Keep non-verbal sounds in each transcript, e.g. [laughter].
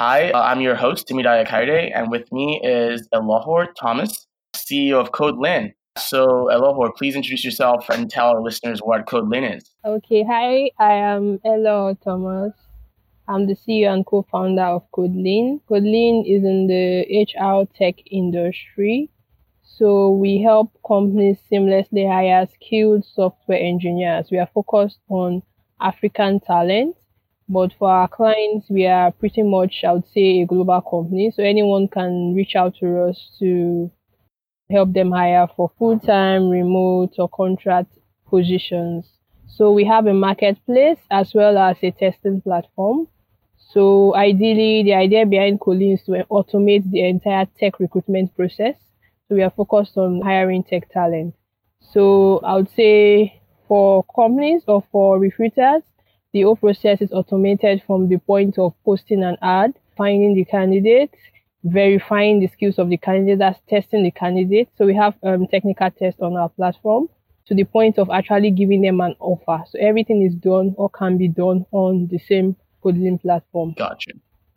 Hi, uh, I'm your host, Timidaya Kaide, and with me is Elohor Thomas, CEO of CodeLin. So, Elohor, please introduce yourself and tell our listeners what CodeLin is. Okay, hi, I am Elohor Thomas. I'm the CEO and co-founder of CodeLin. CodeLin is in the HR tech industry. So we help companies seamlessly hire skilled software engineers. We are focused on African talent, but for our clients, we are pretty much, I would say, a global company. So anyone can reach out to us to help them hire for full-time, remote, or contract positions. So we have a marketplace as well as a testing platform. So ideally, the idea behind CodeLin is to automate the entire tech recruitment process. So we are focused on hiring tech talent. So I would say for companies or for recruiters, the whole process is automated from the point of posting an ad, finding the candidate, verifying the skills of the candidate, that's testing the candidate. So we have um, technical tests on our platform to the point of actually giving them an offer. So everything is done or can be done on the same CodeLin platform. Gotcha.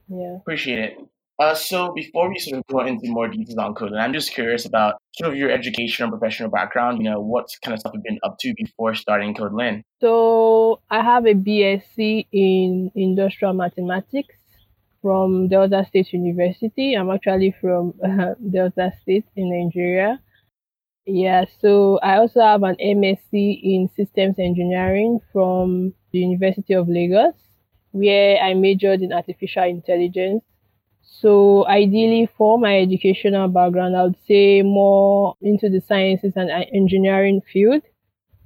Yeah. Appreciate it. Uh, so before we sort of go into more details on CodeLin, I'm just curious about sort of your educational and professional background. You know, what kind of stuff you've been up to before starting CodeLin? So I have a BSc in industrial mathematics from Delta State University. I'm actually from uh, [laughs] Delta State in Nigeria. Yeah, so I also have an MSc in systems engineering from the University of Lagos, where I majored in artificial intelligence. So ideally for my educational background, I would say more into the sciences and uh, engineering field.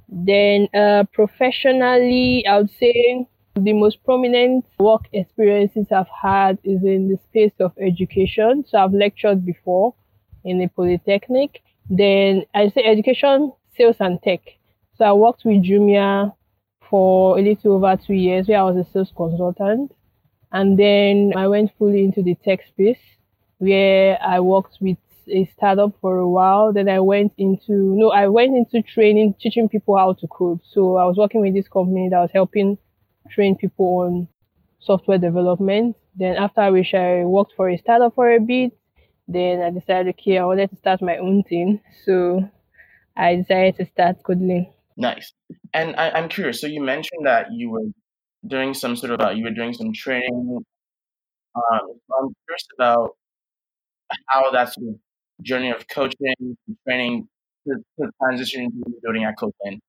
Then uh, professionally, I would say the most prominent work experiences I've had is in the space of education. So I've lectured before in a polytechnic. Then I say education, sales and tech. So I worked with Jumia for a little over two years where I was a sales consultant. And then I went fully into the tech space where I worked with a startup for a while. Then I went into, no, I went into training, teaching people how to code. So I was working with this company that was helping train people on software development. Then after which I worked for a startup for a bit. Then I decided, okay, I wanted to start my own thing. So I decided to start CodeLin. Nice. And I, I'm curious. So you mentioned that you were doing some sort of uh, you were doing some training. Um, I'm curious about how that sort of journey of coaching, training, to, to transition into building at CodeLin.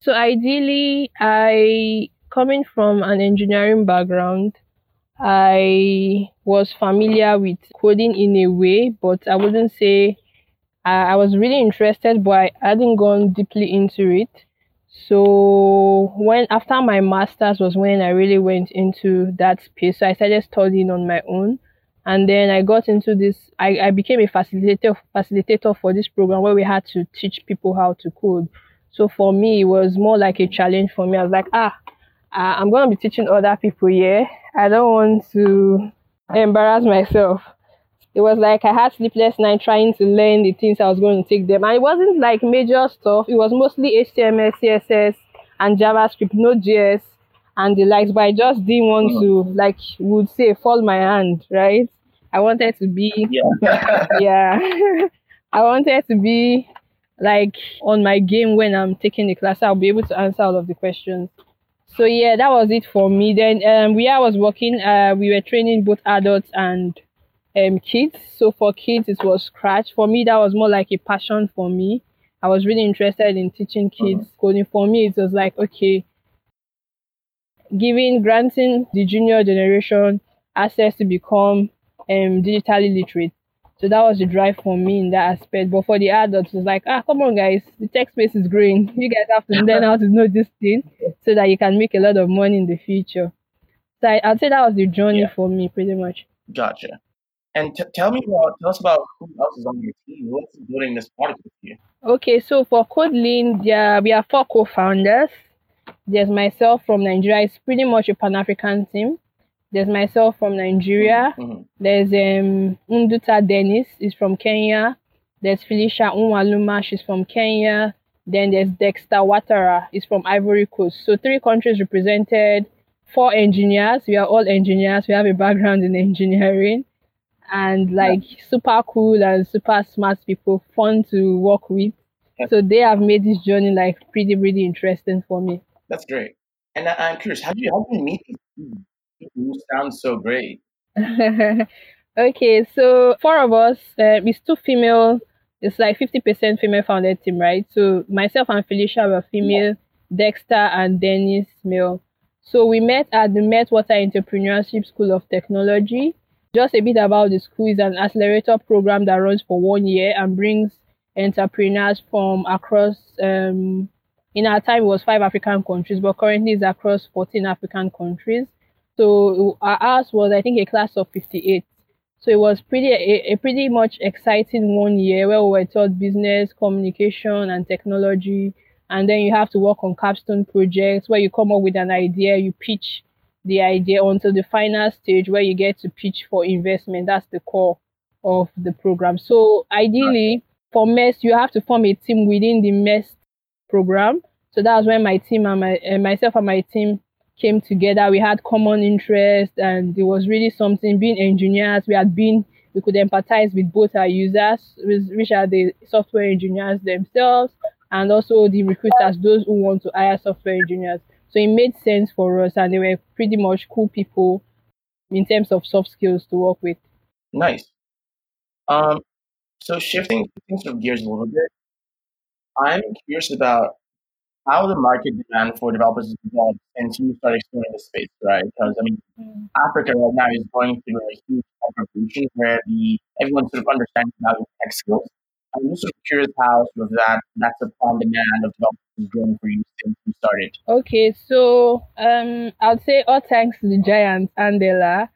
So ideally, I coming from an engineering background, I was familiar with coding in a way, but I wouldn't say I, I was really interested, but I hadn't gone deeply into it. So when after my masters was when I really went into that space. So I started studying on my own. And then I got into this I, I became a facilitator facilitator for this program where we had to teach people how to code. So for me it was more like a challenge for me. I was like, ah, I'm gonna be teaching other people here. I don't want to embarrass myself. It was like I had sleepless night trying to learn the things I was going to take them. And it wasn't like major stuff. It was mostly HTML, CSS, and JavaScript, Node.js, and the likes. But I just didn't want to, like, would say, fall my hand, right? I wanted to be, Yeah. [laughs] yeah, [laughs] I wanted to be like on my game when I'm taking the class. I'll be able to answer all of the questions. So yeah, that was it for me. Then um, where I was working, uh, we were training both adults and um, kids. So for kids, it was Scratch. For me, that was more like a passion for me. I was really interested in teaching kids coding. For me, it was like, okay, giving, granting the junior generation access to become um, digitally literate. So that was the drive for me in that aspect. But for the adults, it was like, ah, come on, guys, the tech space is growing. [laughs] You guys have to learn how to know this thing so that you can make a lot of money in the future. So I, I'd say that was the journey Yeah. for me, pretty much. Gotcha. And t- tell me about tell us about who else is on your team. Who else is building this product with you? Okay, so for CodeLin, there we are four co-founders. There's myself from Nigeria. It's pretty much a Pan-African team. There's myself from Nigeria. Mhm. There's um Unduta Dennis is from Kenya. There's Felicia Unwaluma, she's from Kenya. Then there's Dexter Watara, is from Ivory Coast. So three countries represented. four engineers. We are all engineers. We have a background in engineering and like yeah. super cool and super smart people, fun to work with. Yeah. So they have made this journey like pretty, pretty interesting for me. That's great. And I, am curious, how do you how do you meet people who sound so great? [laughs] okay, so four of us, uh, it's two female. It's like fifty percent female founded team, right? So myself and Felicia were female, Dexter and Dennis male. So we met at the Meltwater Entrepreneurship School of Technology. Just a bit about the school is an accelerator program that runs for one year and brings entrepreneurs from across um, in our time it was five African countries, but currently it's across 14 African countries. So ours was I think a class of 58. So it was pretty a, a pretty much exciting one year where we were taught business, communication, and technology. And then you have to work on capstone projects where you come up with an idea, you pitch the idea until the final stage where you get to pitch for investment. That's the core of the program. So ideally, for MEST, you have to form a team within the MEST program. So that was when my team and my uh, myself and my team came together. We had common interest, and it was really something. Being engineers, we had been we could empathize with both our users, which are the software engineers themselves, and also the recruiters, those who want to hire software engineers. So it made sense for us, and they were pretty much cool people in terms of soft skills to work with. Nice. Um, so shifting things of gears a little bit, I'm curious about how the market demand for developers has evolved since you started exploring the space, right? Because I mean, mm. Africa right now is going through a huge revolution where the everyone's sort of understands of tech skills. I'm of curious how sort of that that supply and demand of is growing for you since you started. Okay, so um, I'd say all thanks to the giant Andela,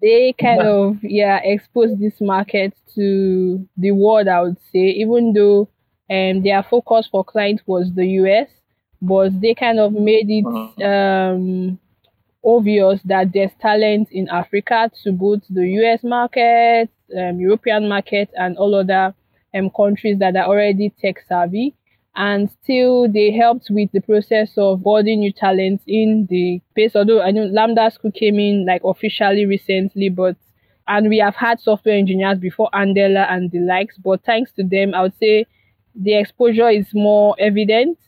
they kind of [laughs] yeah exposed this market to the world. I would say, even though um their focus for clients was the US, but they kind of made it uh-huh. um obvious that there's talent in Africa to both the US market, um, European market, and all other um, countries that are already tech savvy. And still, they helped with the process of boarding new talents in the space. Although I know Lambda School came in like officially recently, but and we have had software engineers before Andela and the likes. But thanks to them, I would say the exposure is more evident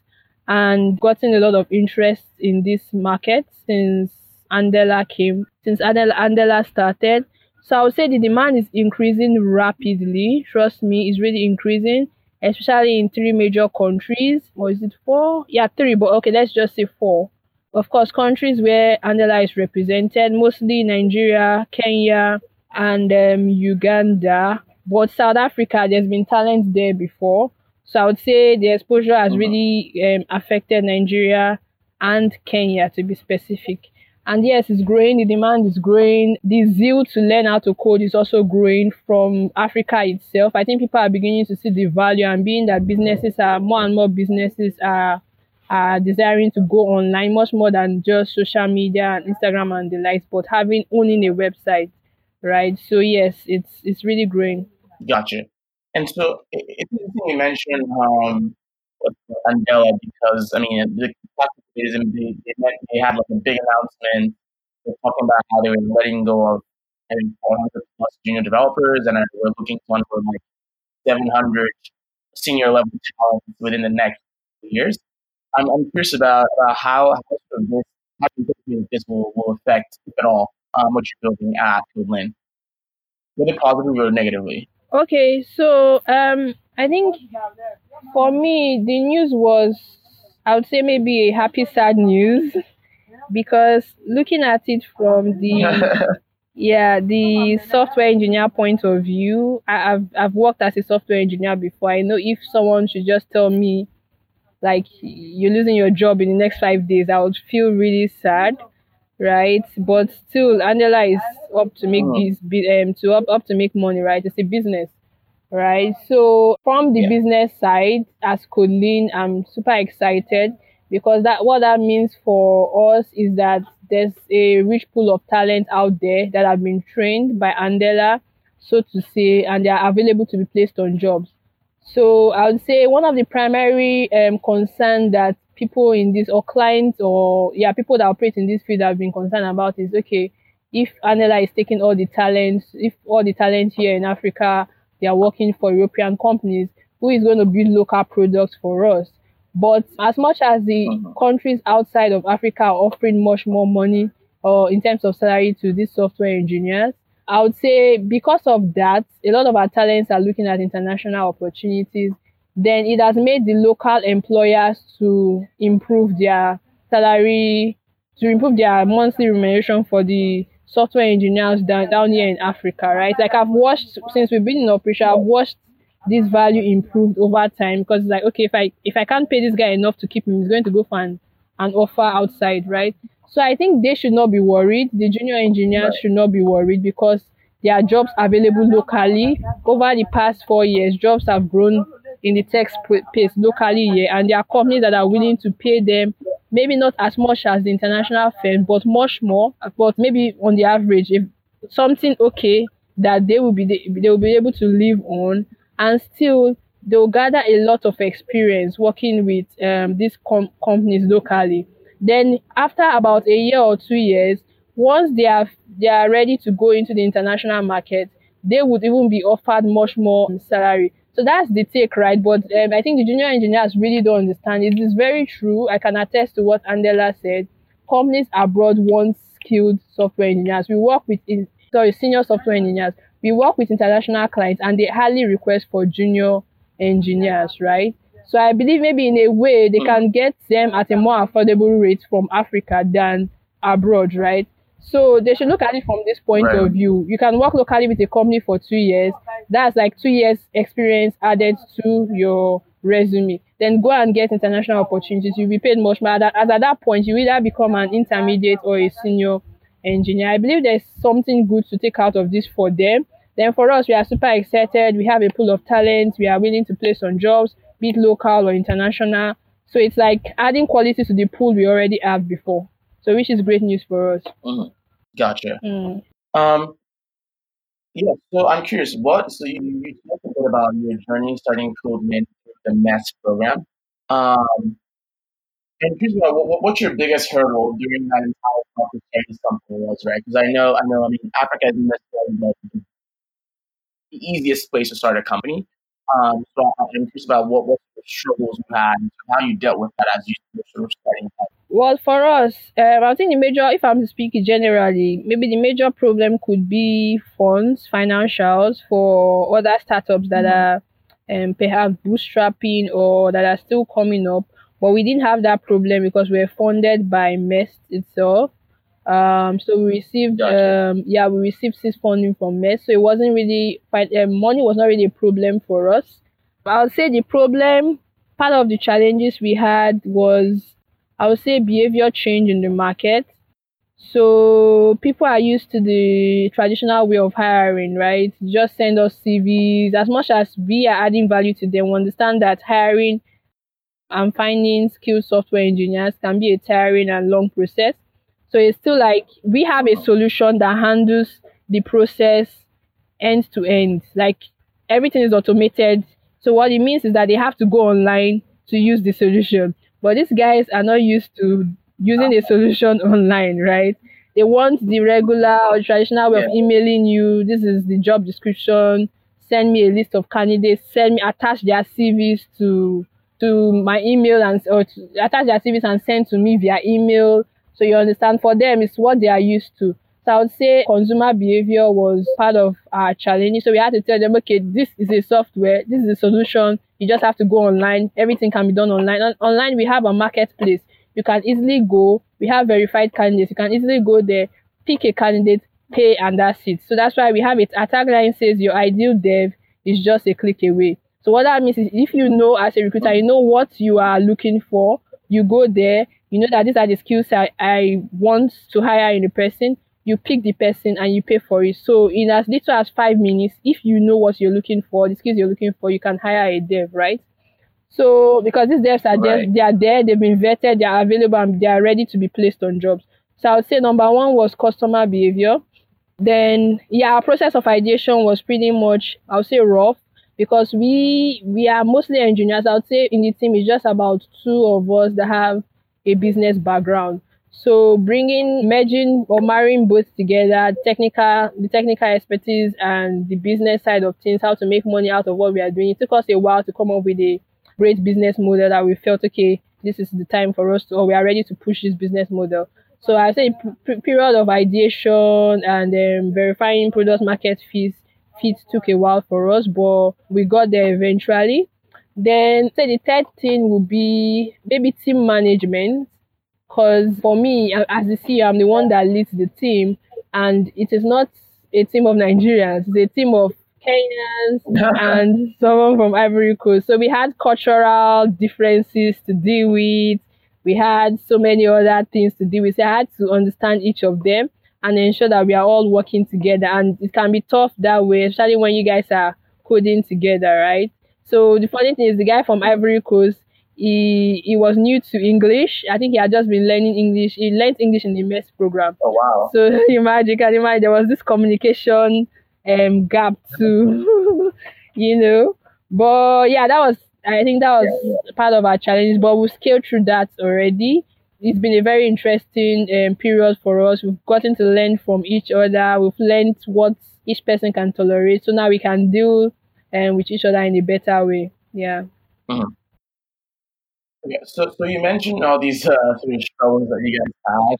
and gotten a lot of interest in this market since Andela came, since Andela, Andela started. So I would say the demand is increasing rapidly. Trust me, it's really increasing, especially in three major countries. Or is it four? Yeah, three, but okay, let's just say four. Of course, countries where Andela is represented, mostly Nigeria, Kenya, and um, Uganda. But South Africa, there's been talent there before. So I would say the exposure has uh-huh. really um, affected Nigeria and Kenya to be specific. And yes, it's growing, the demand is growing. The zeal to learn how to code is also growing from Africa itself. I think people are beginning to see the value and being that businesses are more and more businesses are are desiring to go online much more than just social media and Instagram and the likes, but having owning a website, right? So yes, it's it's really growing. Gotcha. And so it's interesting you mentioned um, Andela because I mean the they, they, they had like a big announcement They're talking about how they were letting go of having 400 plus junior developers and we're looking for like 700 senior level talent within the next years. I'm, I'm curious about how, how this how this will, will affect, if at all, um, what you're building at CodeLin, whether positively or negatively. Okay, so um, I think for me, the news was, I would say, maybe a happy, sad news because looking at it from the [laughs] yeah the software engineer point of view I, have I've worked as a software engineer before. I know if someone should just tell me like you're losing your job in the next five days i would feel really sad right? But still andela is up to make mm. this um to up, up to make money right? It's a business right so from the yeah. business side as CodeLin i'm super excited because that what that means for us is that there's a rich pool of talent out there that have been trained by andela so to say and they are available to be placed on jobs So I would say one of the primary um, concern that people in this or clients or yeah people that operate in this field have been concerned about is okay if Andela is taking all the talents, if all the talent here in Africa they are working for European companies, who is going to build local products for us? But as much as the mm-hmm. countries outside of Africa are offering much more money or in terms of salary to these software engineers, I would say because of that, a lot of our talents are looking at international opportunities. Then it has made the local employers to improve their salary, to improve their monthly remuneration for the software engineers down, down here in Africa, right? Like I've watched since we've been in operation, I've watched this value improved over time because it's like okay if I if I can't pay this guy enough to keep him, he's going to go for an, an offer outside, right? So I think they should not be worried. The junior engineers right. should not be worried because there are jobs available locally. Over the past four years, jobs have grown in the tech space locally here, and there are companies that are willing to pay them maybe not as much as the international firm, but much more. But maybe on the average, if something okay that they will be they will be able to live on, and still they'll gather a lot of experience working with um, these com- companies locally. Then after about a year or two years, once they are they are ready to go into the international market, they would even be offered much more salary. So that's the take, right? But um, I think the junior engineers really don't understand. It is very true. I can attest to what Andela said. Companies abroad want skilled software engineers. We work with in, sorry senior software engineers. We work with international clients, and they highly request for junior engineers, right? So I believe maybe in a way they can get them at a more affordable rate from Africa than abroad, right? So they should look at it from this point right. of view. You can work locally with a company for two years. That's like two years experience added to your resume. Then go and get international opportunities. You'll be paid much more. As at that point, you either become an intermediate or a senior engineer. I believe there's something good to take out of this for them. Then for us, we are super excited. We have a pool of talent. We are willing to place on jobs, be it local or international. So it's like adding quality to the pool we already have before. So which is great news for us. Mm, gotcha. Mm. Um, yeah. So I'm curious. What? So you, you talked a bit about your journey starting CodeLin, the MEST program. Um, and curious about what, what's your biggest hurdle during that entire process getting something was right? Because I know, I know. I mean, Africa isn't necessarily the, the easiest place to start a company. Um, so I'm curious about what what struggles you had, and how you dealt with that as you were sort of starting out. Well, for us, um, I think the major, if I'm speaking generally, maybe the major problem could be funds, financials for other startups that mm-hmm. are um, perhaps bootstrapping or that are still coming up. But we didn't have that problem because we were funded by MEST itself. Um, so we received, gotcha. um, yeah, we received six funding from MEST. So it wasn't really, um, money was not really a problem for us. I would say the problem, part of the challenges we had was I would say behavior change in the market. So people are used to the traditional way of hiring, right? Just send us CVs. As much as we are adding value to them, we understand that hiring and finding skilled software engineers can be a tiring and long process. So it's still like we have a solution that handles the process end to end. Like everything is automated. So what it means is that they have to go online to use the solution. But these guys are not used to using a ah. solution [laughs] online, right? They want the regular or traditional way of emailing you. This is the job description. Send me a list of candidates. Send me attach their CVs to to my email and or to, attach their CVs and send to me via email. So you understand, for them, it's what they are used to. So I would say consumer behavior was part of our challenge. So we had to tell them, okay, this is a software, this is a solution. You just have to go online. Everything can be done online. On- online, we have a marketplace. You can easily go. We have verified candidates. You can easily go there, pick a candidate, pay, and that's it. So that's why we have it. Our tagline says your ideal dev is just a click away. So what that means is if you know as a recruiter, you know what you are looking for, you go there, you know that these are the skills I, I want to hire in a person, you pick the person and you pay for it. So in as little as five minutes, if you know what you're looking for, the skills you're looking for, you can hire a dev, right? So because these devs are right. there, they are there, they've been vetted, they are available, and they are ready to be placed on jobs. So I would say number one was customer behavior. Then yeah, our process of ideation was pretty much I would say rough. because we we are mostly engineers. I would say in the team it's just about two of us that have a business background. So bringing, merging or marrying both together, technical, the technical expertise and the business side of things, how to make money out of what we are doing. It took us a while to come up with a great business model that we felt, okay, this is the time for us to, or we are ready to push this business model. So I say p- period of ideation and um, verifying product market fit, fit took a while for us, but we got there eventually. Then say the third thing would be maybe team management because for me, as the CEO, I'm the one that leads the team, and it is not a team of Nigerians, it's a team of Kenyans [laughs] and someone from Ivory Coast. So we had cultural differences to deal with. We had so many other things to deal with. So I had to understand each of them and ensure that we are all working together. And it can be tough that way, especially when you guys are coding together, right? So the funny thing is, the guy from Ivory Coast, he he was new to English. I think he had just been learning English. He learned English in the MEST program. Oh wow! So [laughs] imagine, can imagine there was this communication um gap too, [laughs] you know. But yeah, that was I think that was yeah. part of our challenge. But we scaled through that already. It's been a very interesting um, period for us. We've gotten to learn from each other. We've learned what each person can tolerate. So now we can deal um, with each other in a better way. Yeah. Mm-hmm. Yeah, so, so you mentioned all these uh, sort of struggles that you guys had,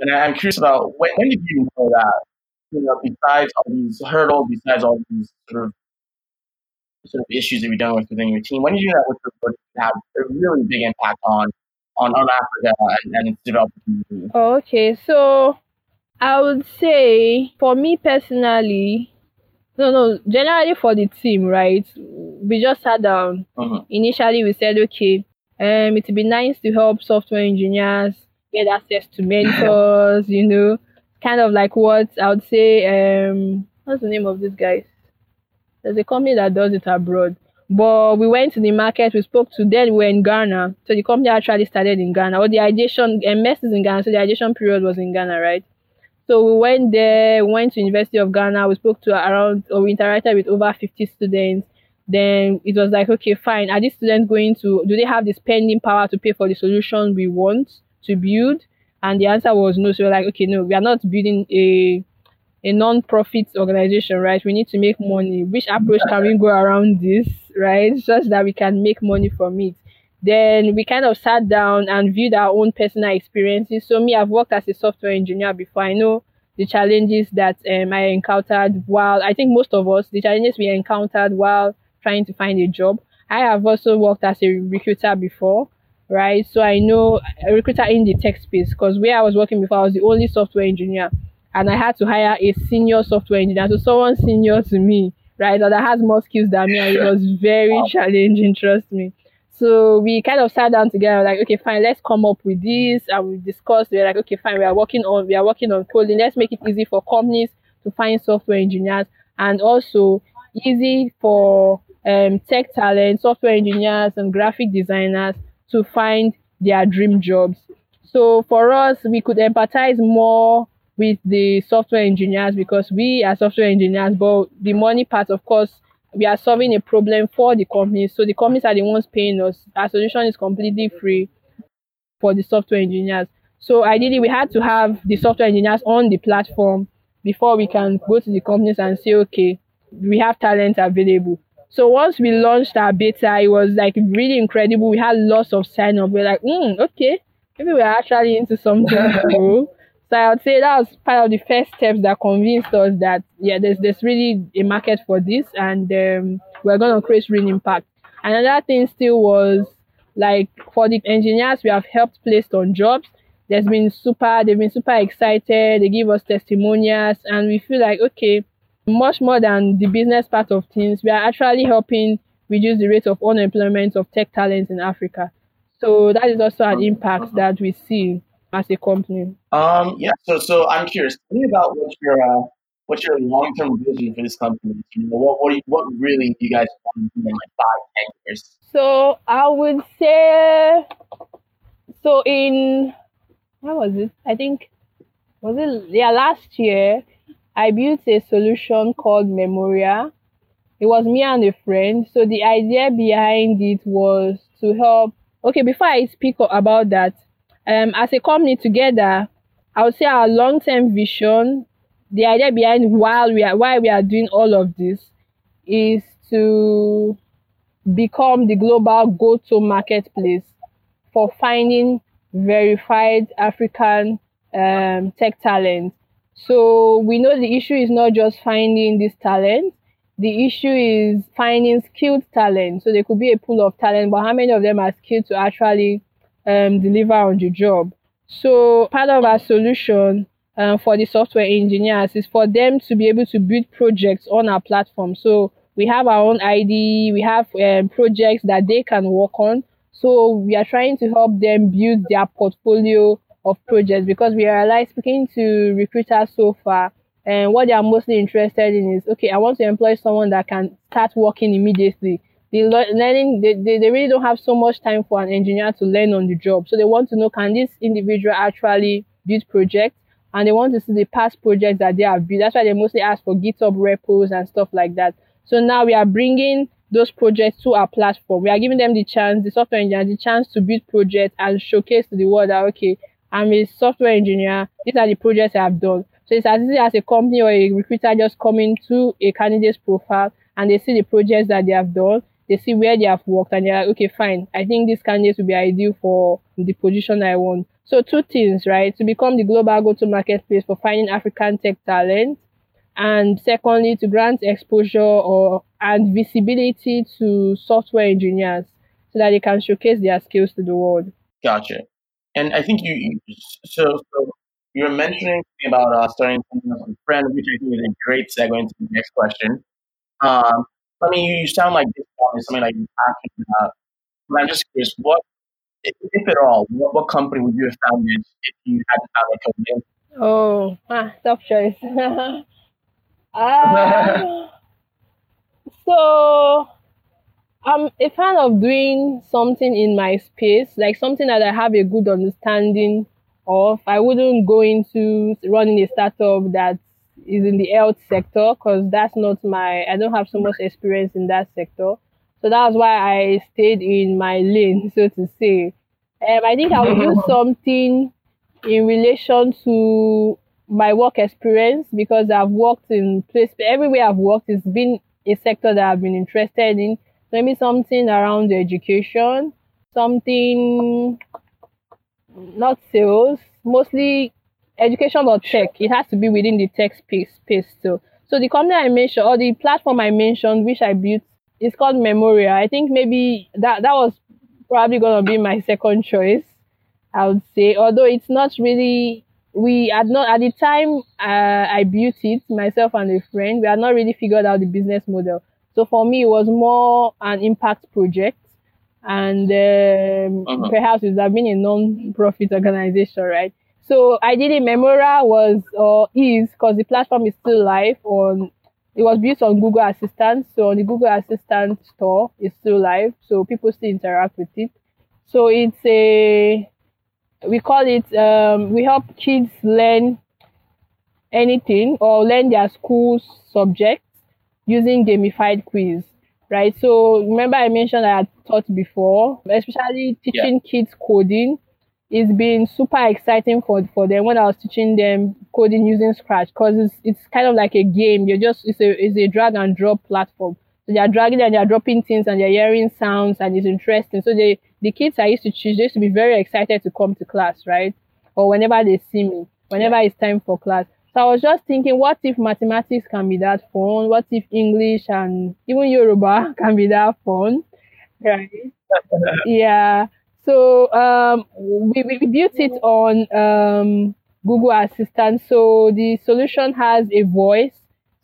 and I'm curious about when, when did you know that? You know, besides all these hurdles, besides all these sort of sort of issues that you're dealing with within your team, when did you know that would, would have a really big impact on on, on Africa and, and its development? Oh, okay, so I would say for me personally, no, no, generally for the team, right? We just sat down. Mhm. Initially, we said, okay, um, it'd be nice to help software engineers get access to mentors, you know, kind of like what I would say, um, what's the name of this guys? There's a company that does it abroad. But we went to the market, we spoke to them, we were in Ghana. So the company actually started in Ghana. Or the ideation, MEST is in Ghana, so the ideation period was in Ghana, right? So we went there, we went to University of Ghana, we spoke to around, or we interacted with over 50 students. Then it was like, okay, fine. Are these students going to, do they have the spending power to pay for the solution we want to build? And the answer was no. So we're like, okay, no, we are not building a a non-profit organization, right? We need to make money. Which approach can we go around this, right? Such that we can make money from it. Then we kind of sat down and viewed our own personal experiences. So me, I've worked as a software engineer before. I know the challenges that um, I encountered while I think most of us the challenges we encountered while trying to find a job. I have also worked as a recruiter before, right? So I know a recruiter in the tech space because where I was working before, I was the only software engineer, and I had to hire a senior software engineer, so someone senior to me, right, that has more skills than me, and it was [laughs] very challenging. Trust me. So we kind of sat down together, like, okay, fine, let's come up with this, and we discussed. We're like, okay, fine, we are working on we are working on coding. Let's make it easy for companies to find software engineers, and also easy for um, tech talent, software engineers, and graphic designers to find their dream jobs. So for us, we could empathize more with the software engineers because we are software engineers, but the money part, of course, we are solving a problem for the companies. So the companies are the ones paying us. Our solution is completely free for the software engineers. So ideally, we had to have the software engineers on the platform before we can go to the companies and say, okay, we have talent available. So once we launched our beta, it was like really incredible. We had lots of sign up. We're like, mm, okay, maybe we're actually into something [laughs] cool. So I would say that was part of the first steps that convinced us that yeah, there's there's really a market for this, and um, we're gonna create real impact. Another thing still was like for the engineers we have helped placed on jobs. There's been super, they've been super excited. They give us testimonials, and we feel like okay, much more than the business part of things, we are actually helping reduce the rate of unemployment of tech talents in Africa. So that is also an impact that we see as a company. Um, yeah. So, so I'm curious. Tell me about what your uh, what's your long term vision for this company? You know, what what, you, what really do you guys want to do in like five, ten years? So I would say, so in how was it? I think was it yeah last year I built a solution called Memoria. It was me and a friend. So the idea behind it was to help. Okay, before I speak about that, um, as a company together, I would say our long-term vision, the idea behind while we are why we are doing all of this, is to become the global go-to marketplace for finding verified African um, tech talent. So we know the issue is not just finding this talent. The issue is finding skilled talent. So there could be a pool of talent, but how many of them are skilled to actually um, deliver on the job? So part of our solution um, for the software engineers is for them to be able to build projects on our platform. So we have our own ID, we have um, projects that they can work on. So we are trying to help them build their portfolio of projects because we are realize speaking to recruiters so far and what they are mostly interested in is okay, I want to employ someone that can start working immediately. The learning they, they, they really don't have so much time for an engineer to learn on the job. So they want to know can this individual actually build projects and they want to see the past projects that they have built. That's why they mostly ask for GitHub repos and stuff like that. So now we are bringing those projects to our platform. We are giving them the chance, the software engineers, the chance to build projects and showcase to the world that, okay, I'm a software engineer. These are the projects I have done. So it's as easy as a company or a recruiter just coming to a candidate's profile and they see the projects that they have done. They see where they have worked and they're like, okay, fine. I think this candidate will be ideal for the position I want. So two things, right? To become the global go-to marketplace for finding African tech talent and secondly to grant exposure or and visibility to software engineers so that they can showcase their skills to the world. Gotcha. And I think you, you so so you were mentioning about uh, starting something with a friend, which I think is a great segue into the next question. Um, I mean, you sound like this one is something like you're passionate about. But I'm just curious, what, if, if at all, what, what company would you have founded if you hadn't found a company? Oh, ah, tough choice. Uh, [laughs] [laughs] so I'm a fan of doing something in my space, like something that I have a good understanding of. I wouldn't go into running a startup that is in the health sector because that's not my, I don't have so much experience in that sector. So that's why I stayed in my lane, [laughs] so to say. Um, I think I will do [laughs] something in relation to my work experience because I've worked in place everywhere I've worked it's been a sector that I've been interested in. Maybe something around education, something not sales, mostly education or tech. It has to be within the tech space space too. So the company I mentioned or the platform I mentioned, which I built, is called Memoria. I think maybe that that was probably gonna be my second choice. I would say, although it's not really we had not at the time uh, I built it myself and a friend. We had not really figured out the business model. So for me, it was more an impact project, and um, uh-huh. perhaps it would have been a non-profit organization, right? So I did it. Memoria was or uh, is because the platform is still live on. It was built on Google Assistant, so on the Google Assistant store, it's still live, so people still interact with it. So it's a we call it um, we help kids learn anything or learn their school subjects using gamified quiz right so remember i mentioned i had taught before especially teaching yeah. kids coding it's been super exciting for, for them when i was teaching them coding using scratch because it's, it's kind of like a game you're just it's a, it's a drag and drop platform so they're dragging and they're dropping things and they're hearing sounds and it's interesting. So they the kids I used to choose, they used to be very excited to come to class, right? Or whenever they see me, whenever it's time for class. So I was just thinking, what if mathematics can be that fun? What if English and even Yoruba [laughs] can be that fun? Right. yeah. So um, we, we built it on um, Google Assistant. So the solution has a voice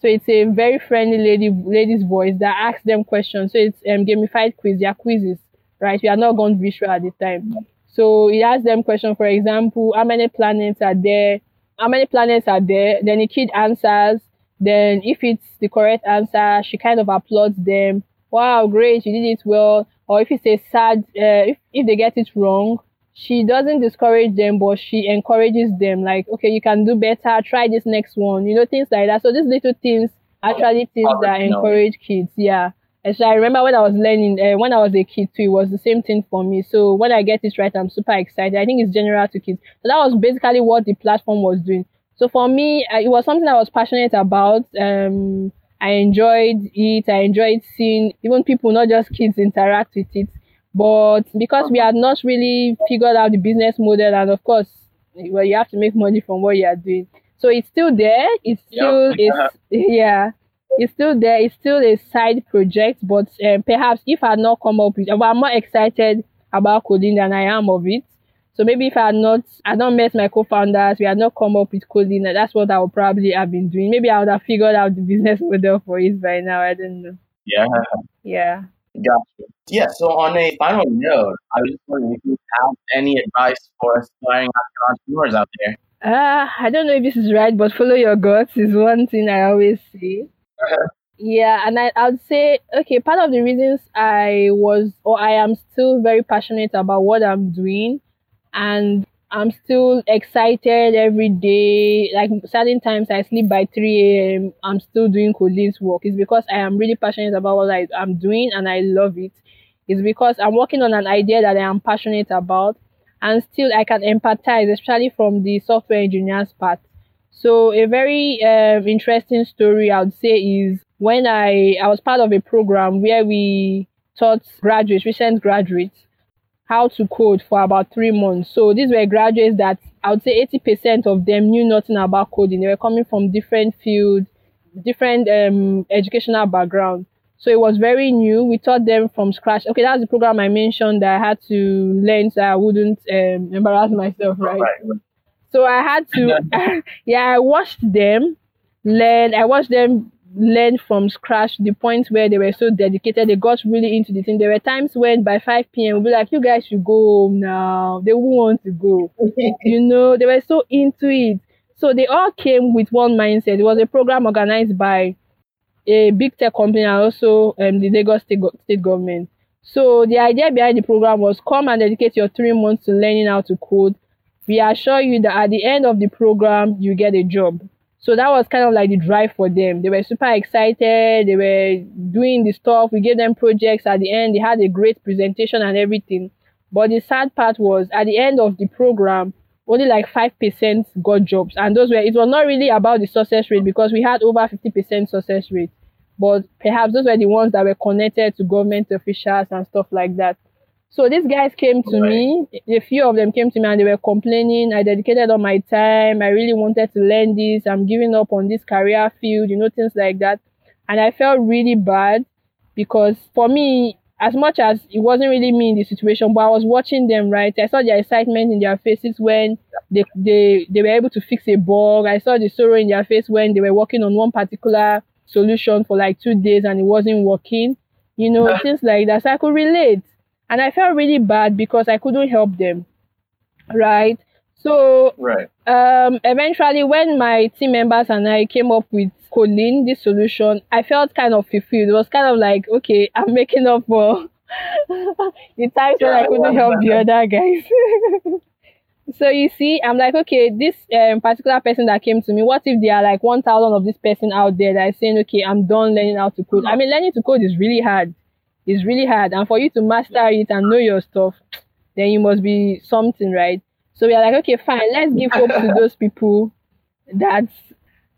so it's a very friendly lady lady's voice that asks them questions. So it's um, gamified quiz, their quizzes, right? We are not going visual at the time. So it asks them question, for example, how many planets are there? How many planets are there? Then the kid answers. Then if it's the correct answer, she kind of applauds them. Wow, great, you did it well. Or if it's a sad, uh, if, if they get it wrong, she doesn't discourage them, but she encourages them. Like, okay, you can do better. Try this next one. You know, things like that. So these little things actually things that encourage kids. Yeah. And so I remember when I was learning, uh, when I was a kid too, it was the same thing for me. So when I get this right, I'm super excited. I think it's general to kids. So that was basically what the platform was doing. So for me, it was something I was passionate about. Um, I enjoyed it. I enjoyed seeing even people, not just kids, interact with it. But because we had not really figured out the business model, and of course, well, you have to make money from what you are doing. So it's still there. It's still yep. it's [laughs] yeah. It's still there. It's still a side project, but um, perhaps if I had not come up with, well, I'm more excited about CodeLin than I am of it. So maybe if I had not, I don't met my co-founders, we had not come up with CodeLin, that's what I would probably have been doing. Maybe I would have figured out the business [laughs] model for it by now. I don't know. Yeah. Yeah. Gotcha. Yeah. So on a final note, I was just wondering if you have any advice for aspiring entrepreneurs out there. Uh, I don't know if this is right, but follow your guts is one thing I always say. Uh-huh. Yeah, and I, I'd say, okay, part of the reasons I was or I am still very passionate about what I'm doing and I'm still excited every day. Like certain times I sleep by 3 a.m. I'm still doing Codelin's work. It's because I am really passionate about what I, I'm doing and I love it. It's because I'm working on an idea that I am passionate about and still I can empathize, especially from the software engineer's part. So a very uh, interesting story I would say is when I, I was part of a program where we taught graduates, recent graduates, how to code for about three months. So these were graduates that I would say 80% of them knew nothing about coding. They were coming from different fields, different um, educational background. So it was very new. We taught them from scratch. Okay, that's the program I mentioned that I had to learn so I wouldn't um, embarrass myself, right? right. So I had to, [laughs] yeah, I watched them learn. I watched them learn from scratch the point where they were so dedicated. They got really into the thing. There were times when by 5 p.m. we'll be like, you guys should go home now. They won't want to go. [laughs] you know, they were so into it. So they all came with one mindset. It was a program organized by a big tech company and also um, the Lagos state, go- state government. So the idea behind the program was come and dedicate your three months to learning how to code. We assure you that at the end of the program, you get a job. So that was kind of like the drive for them. They were super excited. They were doing the stuff. We gave them projects at the end. They had a great presentation and everything. But the sad part was at the end of the program, only like 5% got jobs. And those were, it was not really about the success rate because we had over 50% success rate. But perhaps those were the ones that were connected to government officials and stuff like that. So these guys came to right. me. A few of them came to me and they were complaining. I dedicated all my time. I really wanted to learn this. I'm giving up on this career field, you know, things like that. And I felt really bad because for me, as much as it wasn't really me in the situation, but I was watching them, right? I saw the excitement in their faces when they, they, they were able to fix a bug. I saw the sorrow in their face when they were working on one particular solution for like two days and it wasn't working. You know, [laughs] things like that. So I could relate. And I felt really bad because I couldn't help them. Right. So right. Um, eventually, when my team members and I came up with Colin, this solution, I felt kind of fulfilled. It was kind of like, okay, [laughs] I'm making up for [laughs] the times yeah, when I couldn't help the [laughs] other guys. so you see, I'm like, okay, this um, particular person that came to me, what if there are like 1,000 of this person out there that is saying, okay, I'm done learning how to code? I mean, learning to code is really hard it's really hard. And for you to master it and know your stuff, then you must be something, right? So we are like, okay, fine, let's give hope to those people that's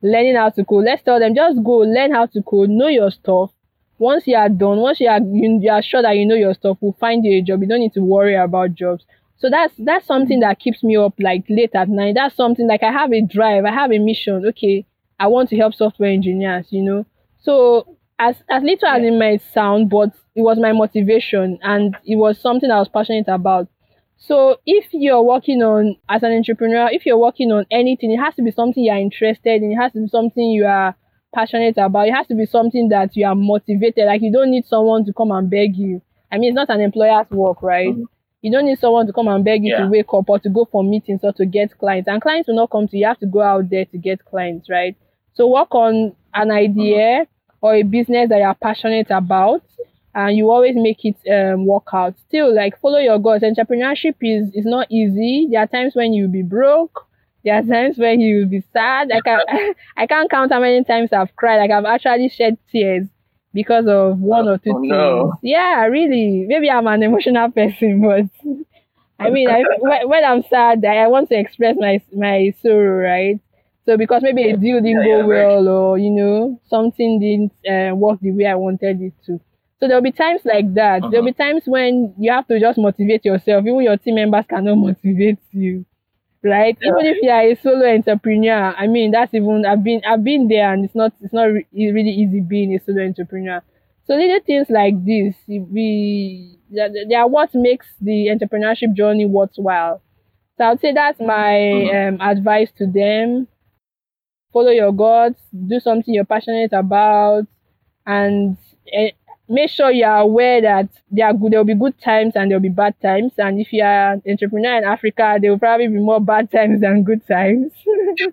learning how to code. Let's tell them just go learn how to code, know your stuff. Once you are done, once you are you, you are sure that you know your stuff, we'll find you a job. You don't need to worry about jobs. So that's that's something that keeps me up like late at night. That's something like I have a drive, I have a mission. Okay, I want to help software engineers, you know. So as as little as it might sound, but it was my motivation and it was something I was passionate about. So if you're working on as an entrepreneur, if you're working on anything, it has to be something you're interested in. It has to be something you are passionate about. It has to be something that you are motivated. Like you don't need someone to come and beg you. I mean, it's not an employer's work, right? Mm-hmm. You don't need someone to come and beg you yeah. to wake up or to go for meetings or to get clients. And clients will not come to you. You have to go out there to get clients, right? So work on an idea mm-hmm. or a business that you're passionate about and you always make it um, work out. Still, like follow your goals. Entrepreneurship is is not easy. There are times when you'll be broke. There are times when you will be sad. I can [laughs] I can't count how many times I've cried. Like I've actually shed tears because of one or two Oh, things. no. Yeah, really. Maybe I'm an emotional person, but I mean, I, [laughs] when, I'm sad, I, I want to express my my sorrow, right? So because maybe a deal didn't Yeah, go yeah, well, or you know, something didn't uh, work the way I wanted it to. So there'll be times like that. There'll Uh-huh. be times when you have to just motivate yourself. Even your team members cannot motivate you, right? Yeah. Even if you are a solo entrepreneur, I mean, that's even I've been I've been there, and it's not it's not re- really easy being a solo entrepreneur. So little things like this, we they are what makes the entrepreneurship journey worthwhile. So I would say that's my Mhm. um, advice to them. Follow your guts, do something you're passionate about, and uh, make sure you are aware that there are good, there will be good times and there will be bad times. And if you are an entrepreneur in Africa, there will probably be more bad times than good times.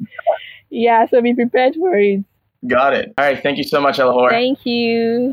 [laughs] yeah, so be prepared for it. Got it. All right. Thank you so much, Elohor. Thank you.